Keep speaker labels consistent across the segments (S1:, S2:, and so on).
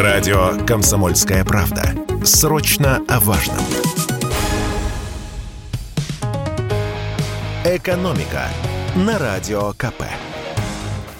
S1: Радио «Комсомольская правда». Срочно о важном. «Экономика» на Радио КП.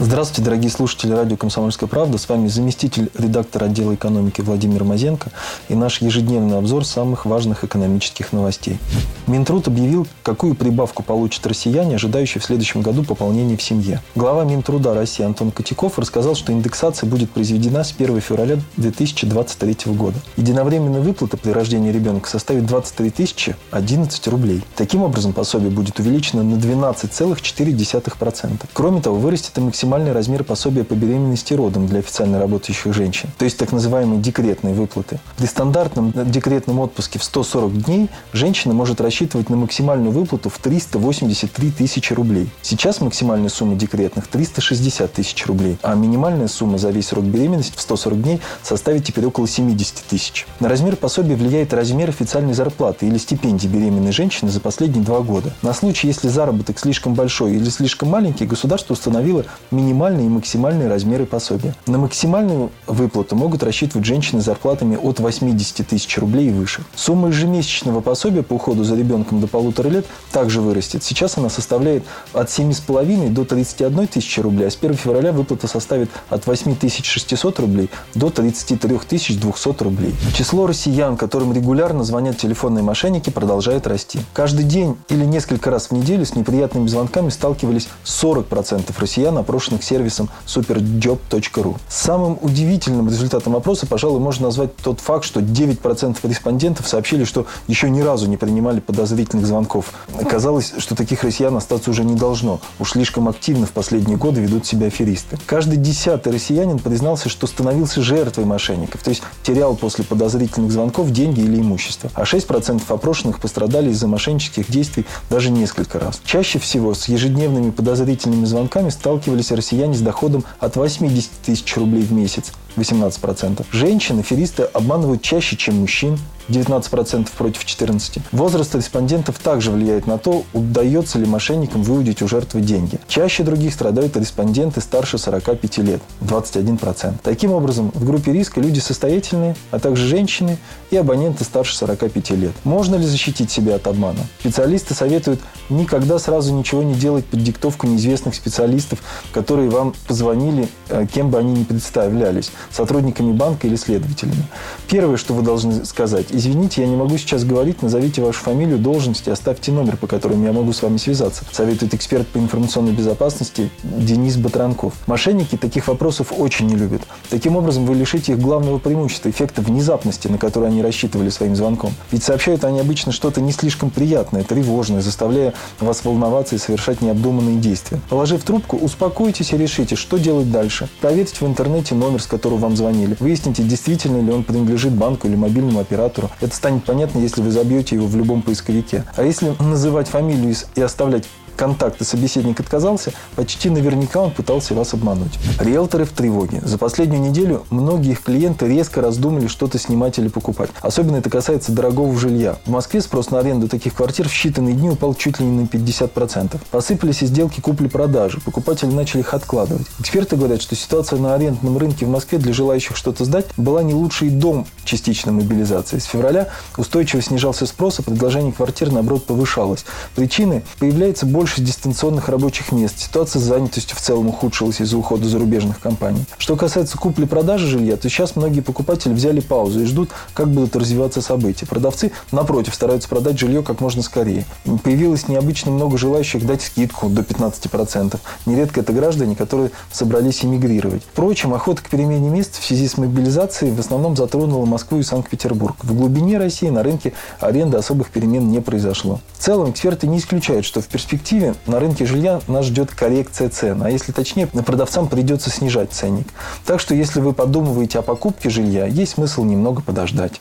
S2: Здравствуйте, дорогие слушатели радио «Комсомольская правда». С вами заместитель редактора отдела экономики Владимир Мазенко и наш ежедневный обзор самых важных экономических новостей. Минтруд объявил, какую прибавку получат россияне, ожидающие в следующем году пополнения в семье. Глава Минтруда России Антон Котяков рассказал, что индексация будет произведена с 1 февраля 2023 года. Единовременная выплата при рождении ребенка составит 23 тысячи 11 рублей. Таким образом, пособие будет увеличено на 12,4%. Кроме того, вырастет и максимальный максимальный размер пособия по беременности и родам для официально работающих женщин, то есть так называемые декретные выплаты. При стандартном декретном отпуске в 140 дней женщина может рассчитывать на максимальную выплату в 383 тысячи рублей. Сейчас максимальная сумма декретных 360 тысяч рублей, а минимальная сумма за весь срок беременности в 140 дней составит теперь около 70 тысяч. На размер пособия влияет размер официальной зарплаты или стипендии беременной женщины за последние два года. На случай, если заработок слишком большой или слишком маленький, государство установило минимальные и максимальные размеры пособия. На максимальную выплату могут рассчитывать женщины с зарплатами от 80 тысяч рублей и выше. Сумма ежемесячного пособия по уходу за ребенком до полутора лет также вырастет. Сейчас она составляет от 7,5 до 31 тысячи рублей, а с 1 февраля выплата составит от 8 600 рублей до 33 200 рублей. Число россиян, которым регулярно звонят телефонные мошенники, продолжает расти. Каждый день или несколько раз в неделю с неприятными звонками сталкивались 40% россиян, опрошенных опрошенных сервисом superjob.ru. Самым удивительным результатом опроса, пожалуй, можно назвать тот факт, что 9% респондентов сообщили, что еще ни разу не принимали подозрительных звонков. Казалось, что таких россиян остаться уже не должно. Уж слишком активно в последние годы ведут себя аферисты. Каждый десятый россиянин признался, что становился жертвой мошенников, то есть терял после подозрительных звонков деньги или имущество. А 6% опрошенных пострадали из-за мошеннических действий даже несколько раз. Чаще всего с ежедневными подозрительными звонками сталкивались россияне с доходом от 80 тысяч рублей в месяц, 18%. Женщины, аферисты обманывают чаще, чем мужчин, 19% против 14%. Возраст респондентов также влияет на то, удается ли мошенникам выудить у жертвы деньги. Чаще других страдают респонденты старше 45 лет, 21%. Таким образом, в группе риска люди состоятельные, а также женщины и абоненты старше 45 лет. Можно ли защитить себя от обмана? Специалисты советуют никогда сразу ничего не делать под диктовку неизвестных специалистов, которые вам позвонили, э, кем бы они ни представлялись, сотрудниками банка или следователями. Первое, что вы должны сказать, извините, я не могу сейчас говорить, назовите вашу фамилию, должность и оставьте номер, по которому я могу с вами связаться, советует эксперт по информационной безопасности Денис Батранков. Мошенники таких вопросов очень не любят. Таким образом, вы лишите их главного преимущества, эффекта внезапности, на который они рассчитывали своим звонком. Ведь сообщают они обычно что-то не слишком приятное, тревожное, заставляя вас волноваться и совершать необдуманные действия. Положив трубку, успокойтесь и решите, что делать дальше. Проверьте в интернете номер, с которого вам звонили. Выясните, действительно ли он принадлежит банку или мобильному оператору. Это станет понятно, если вы забьете его в любом поисковике. А если называть фамилию и оставлять контакты собеседник отказался, почти наверняка он пытался вас обмануть. Риэлторы в тревоге. За последнюю неделю многие их клиенты резко раздумали что-то снимать или покупать. Особенно это касается дорогого жилья. В Москве спрос на аренду таких квартир в считанные дни упал чуть ли не на 50%. Посыпались и сделки купли-продажи. Покупатели начали их откладывать. Эксперты говорят, что ситуация на арендном рынке в Москве для желающих что-то сдать была не лучшей дом частичной мобилизации. С февраля устойчиво снижался спрос, а предложение квартир, наоборот, повышалось. Причины появляется больше больше дистанционных рабочих мест. Ситуация с занятостью в целом ухудшилась из-за ухода зарубежных компаний. Что касается купли-продажи жилья, то сейчас многие покупатели взяли паузу и ждут, как будут развиваться события. Продавцы, напротив, стараются продать жилье как можно скорее. Появилось необычно много желающих дать скидку до 15%. Нередко это граждане, которые собрались эмигрировать. Впрочем, охота к перемене мест в связи с мобилизацией в основном затронула Москву и Санкт-Петербург. В глубине России на рынке аренды особых перемен не произошло. В целом, эксперты не исключают, что в перспективе перспективе на рынке жилья нас ждет коррекция цен, а если точнее, продавцам придется снижать ценник. Так что если вы подумываете о покупке жилья, есть смысл немного подождать.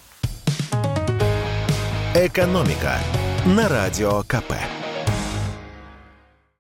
S1: Экономика на радио КП.